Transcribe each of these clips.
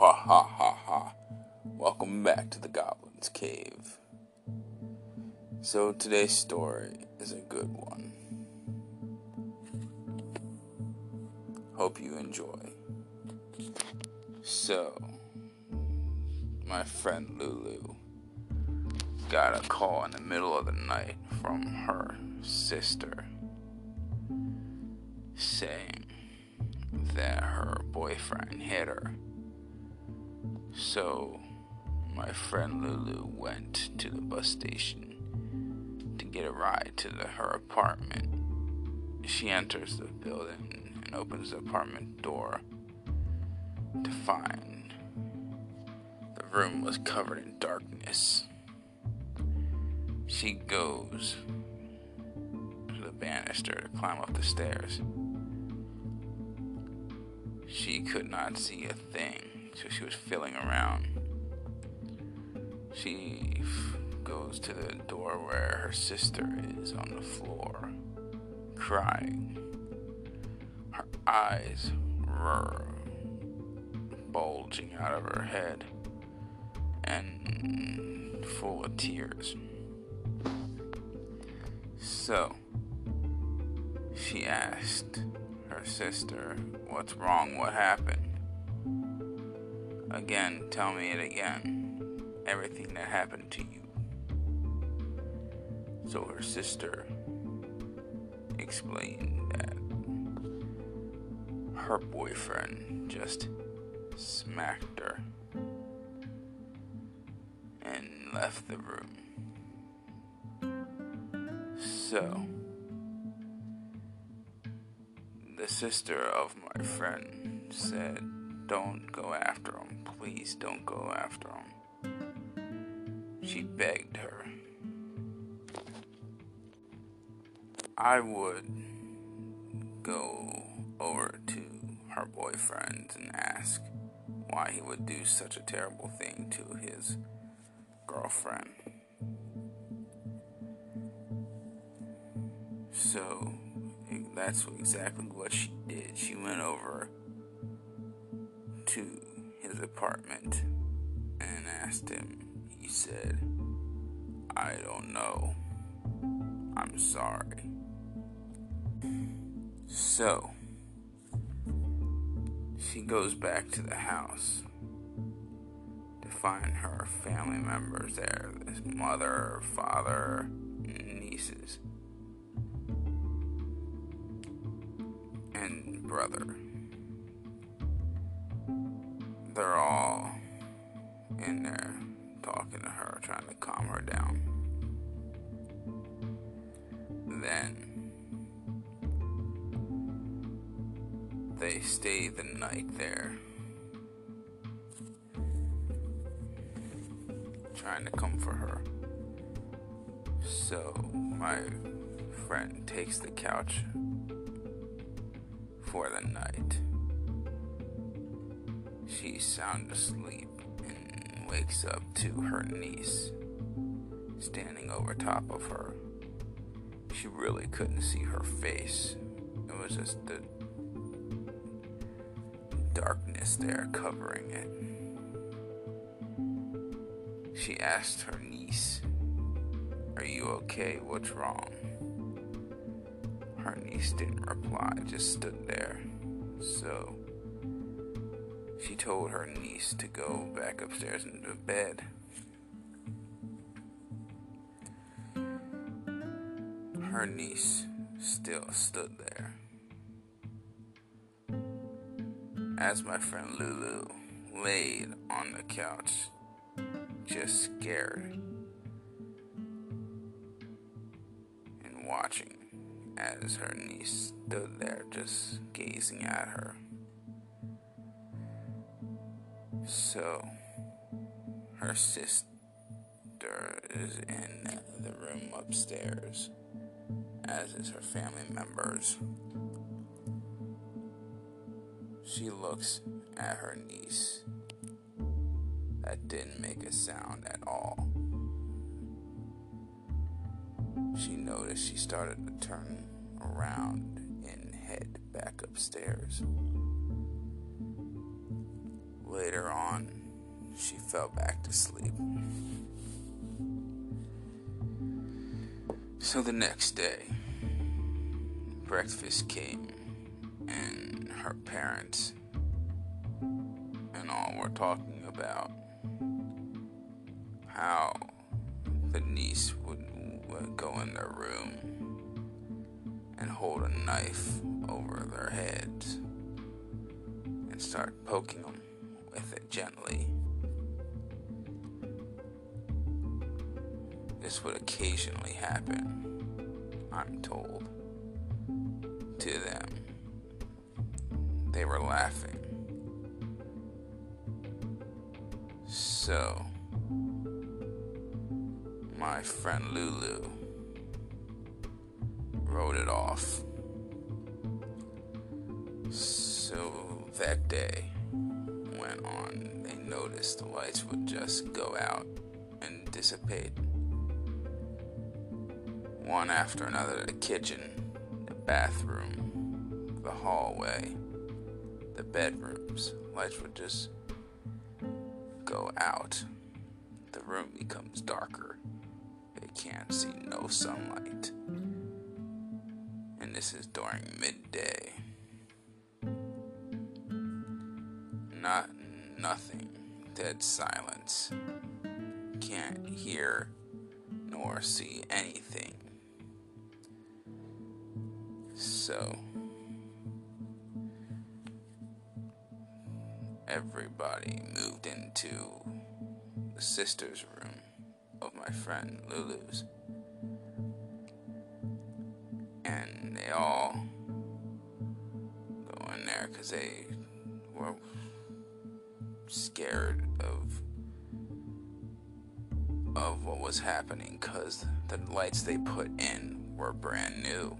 Ha ha ha ha. Welcome back to the Goblin's Cave. So today's story is a good one. Hope you enjoy. So, my friend Lulu got a call in the middle of the night from her sister saying that her boyfriend hit her. So, my friend Lulu went to the bus station to get a ride to the, her apartment. She enters the building and opens the apartment door to find the room was covered in darkness. She goes to the banister to climb up the stairs. She could not see a thing, so she was feeling around. She goes to the door where her sister is on the floor, crying. Her eyes were bulging out of her head and full of tears. So, she asked her sister, What's wrong? What happened? Again, tell me it again. Everything that happened to you. So her sister explained that her boyfriend just smacked her and left the room. So, the sister of my friend said, Don't go after him. Please don't go after him. She begged her. I would go over to her boyfriend and ask why he would do such a terrible thing to his girlfriend. So that's exactly what she did. She went over to his apartment and asked him. He said, I don't know. I'm sorry. So, she goes back to the house to find her family members there his mother, father, nieces, and brother. They're all in there talking to her, trying to calm her down. Then they stay the night there. Trying to comfort her. So my friend takes the couch for the night. She's sound asleep and wakes up to her niece standing over top of her. She really couldn't see her face. It was just the darkness there covering it. She asked her niece, Are you okay? What's wrong? Her niece didn't reply, just stood there. So she told her niece to go back upstairs into bed. Her niece still stood there. As my friend Lulu laid on the couch, just scared and watching as her niece stood there just gazing at her. So, her sister is in the room upstairs, as is her family members. She looks at her niece. That didn't make a sound at all. She noticed she started to turn around and head back upstairs. Later on, she fell back to sleep. So the next day, breakfast came, and her parents and all were talking about how the niece would, would go in their room and hold a knife over their heads and start poking them gently. This would occasionally happen, I'm told, to them. They were laughing. So, my friend Lulu wrote it off. So that day on, they noticed the lights would just go out and dissipate. One after another the kitchen, the bathroom, the hallway, the bedrooms. Lights would just go out. The room becomes darker They can't see no sunlight. And this is during midday. Not nothing. Dead silence. Can't hear nor see anything. So, everybody moved into the sister's room of my friend Lulu's. And they all go in there because they scared of of what was happening because the lights they put in were brand new.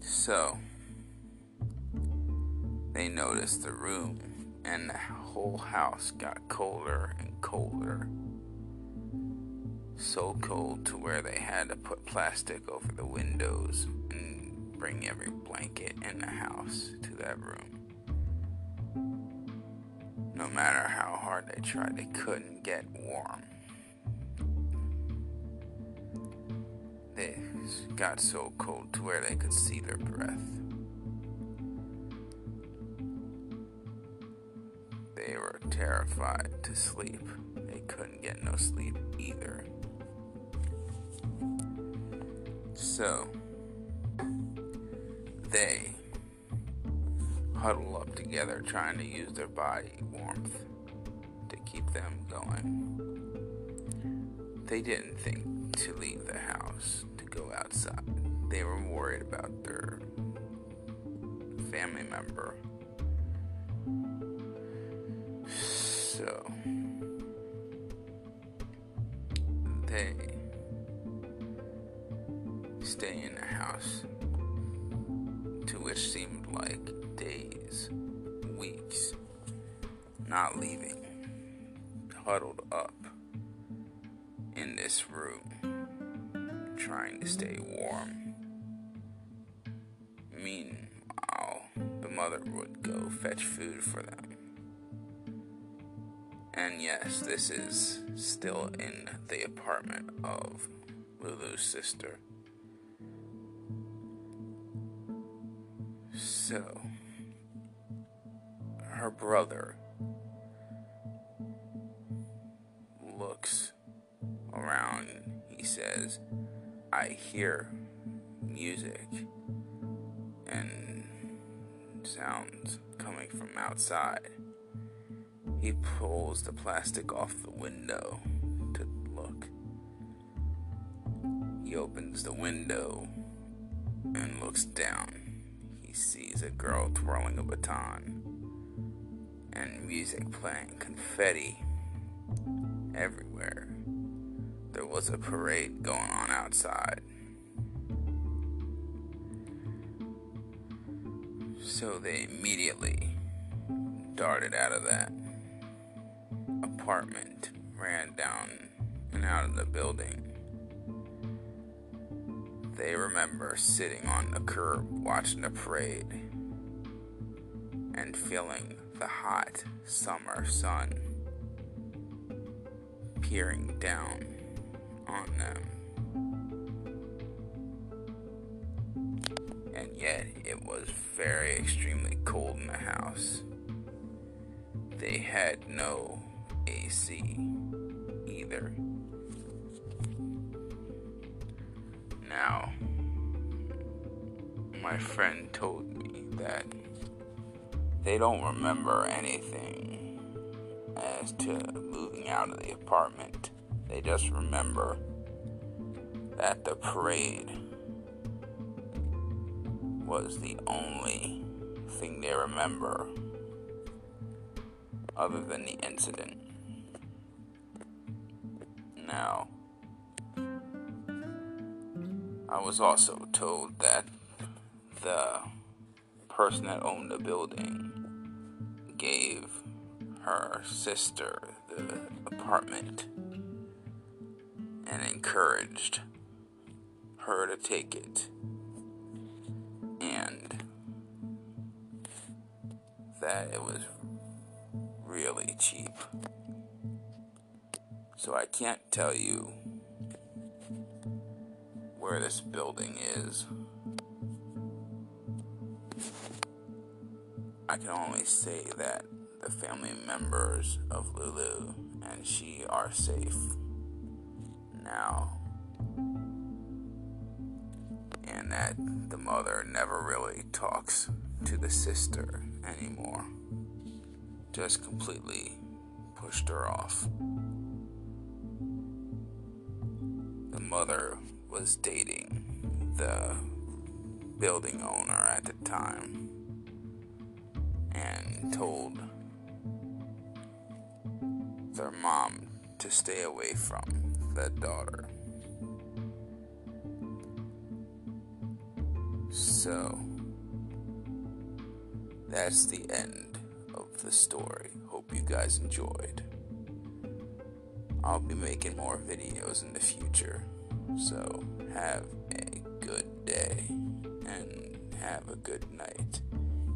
So they noticed the room and the whole house got colder and colder so cold to where they had to put plastic over the windows and bring every blanket in the house to that room. No matter how hard they tried, they couldn't get warm. They got so cold to where they could see their breath. They were terrified to sleep. They couldn't get no sleep either. So, they huddle up together trying to use their body warmth to keep them going. They didn't think to leave the house to go outside. They were worried about their family member. So, they stay in the house, to which seemed like days, weeks, not leaving, huddled up in this room, trying to stay warm. Meanwhile, the mother would go fetch food for them. And yes, this is still in the apartment of Lulu's sister. So, her brother looks around. He says, I hear music and sounds coming from outside. He pulls the plastic off the window to look. He opens the window and looks down he sees a girl twirling a baton and music playing confetti everywhere. There was a parade going on outside. So they immediately darted out of that apartment, ran down and out of the building they remember sitting on the curb watching the parade and feeling the hot summer sun peering down on them. And yet it was very extremely cold in the house. They had no AC either. My friend told me that they don't remember anything as to moving out of the apartment. They just remember that the parade was the only thing they remember other than the incident. Now, I was also told that the person that owned the building gave her sister the apartment and encouraged her to take it. And that it was really cheap. So I can't tell you where this building is. I can only say that the family members of Lulu and she are safe now. And that the mother never really talks to the sister anymore. Just completely pushed her off. The mother was dating the building owner at the time and told their mom to stay away from that daughter. So, that's the end of the story. Hope you guys enjoyed. I'll be making more videos in the future. So, have a good day and have a good night.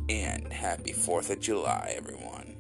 And happy 4th of July, everyone.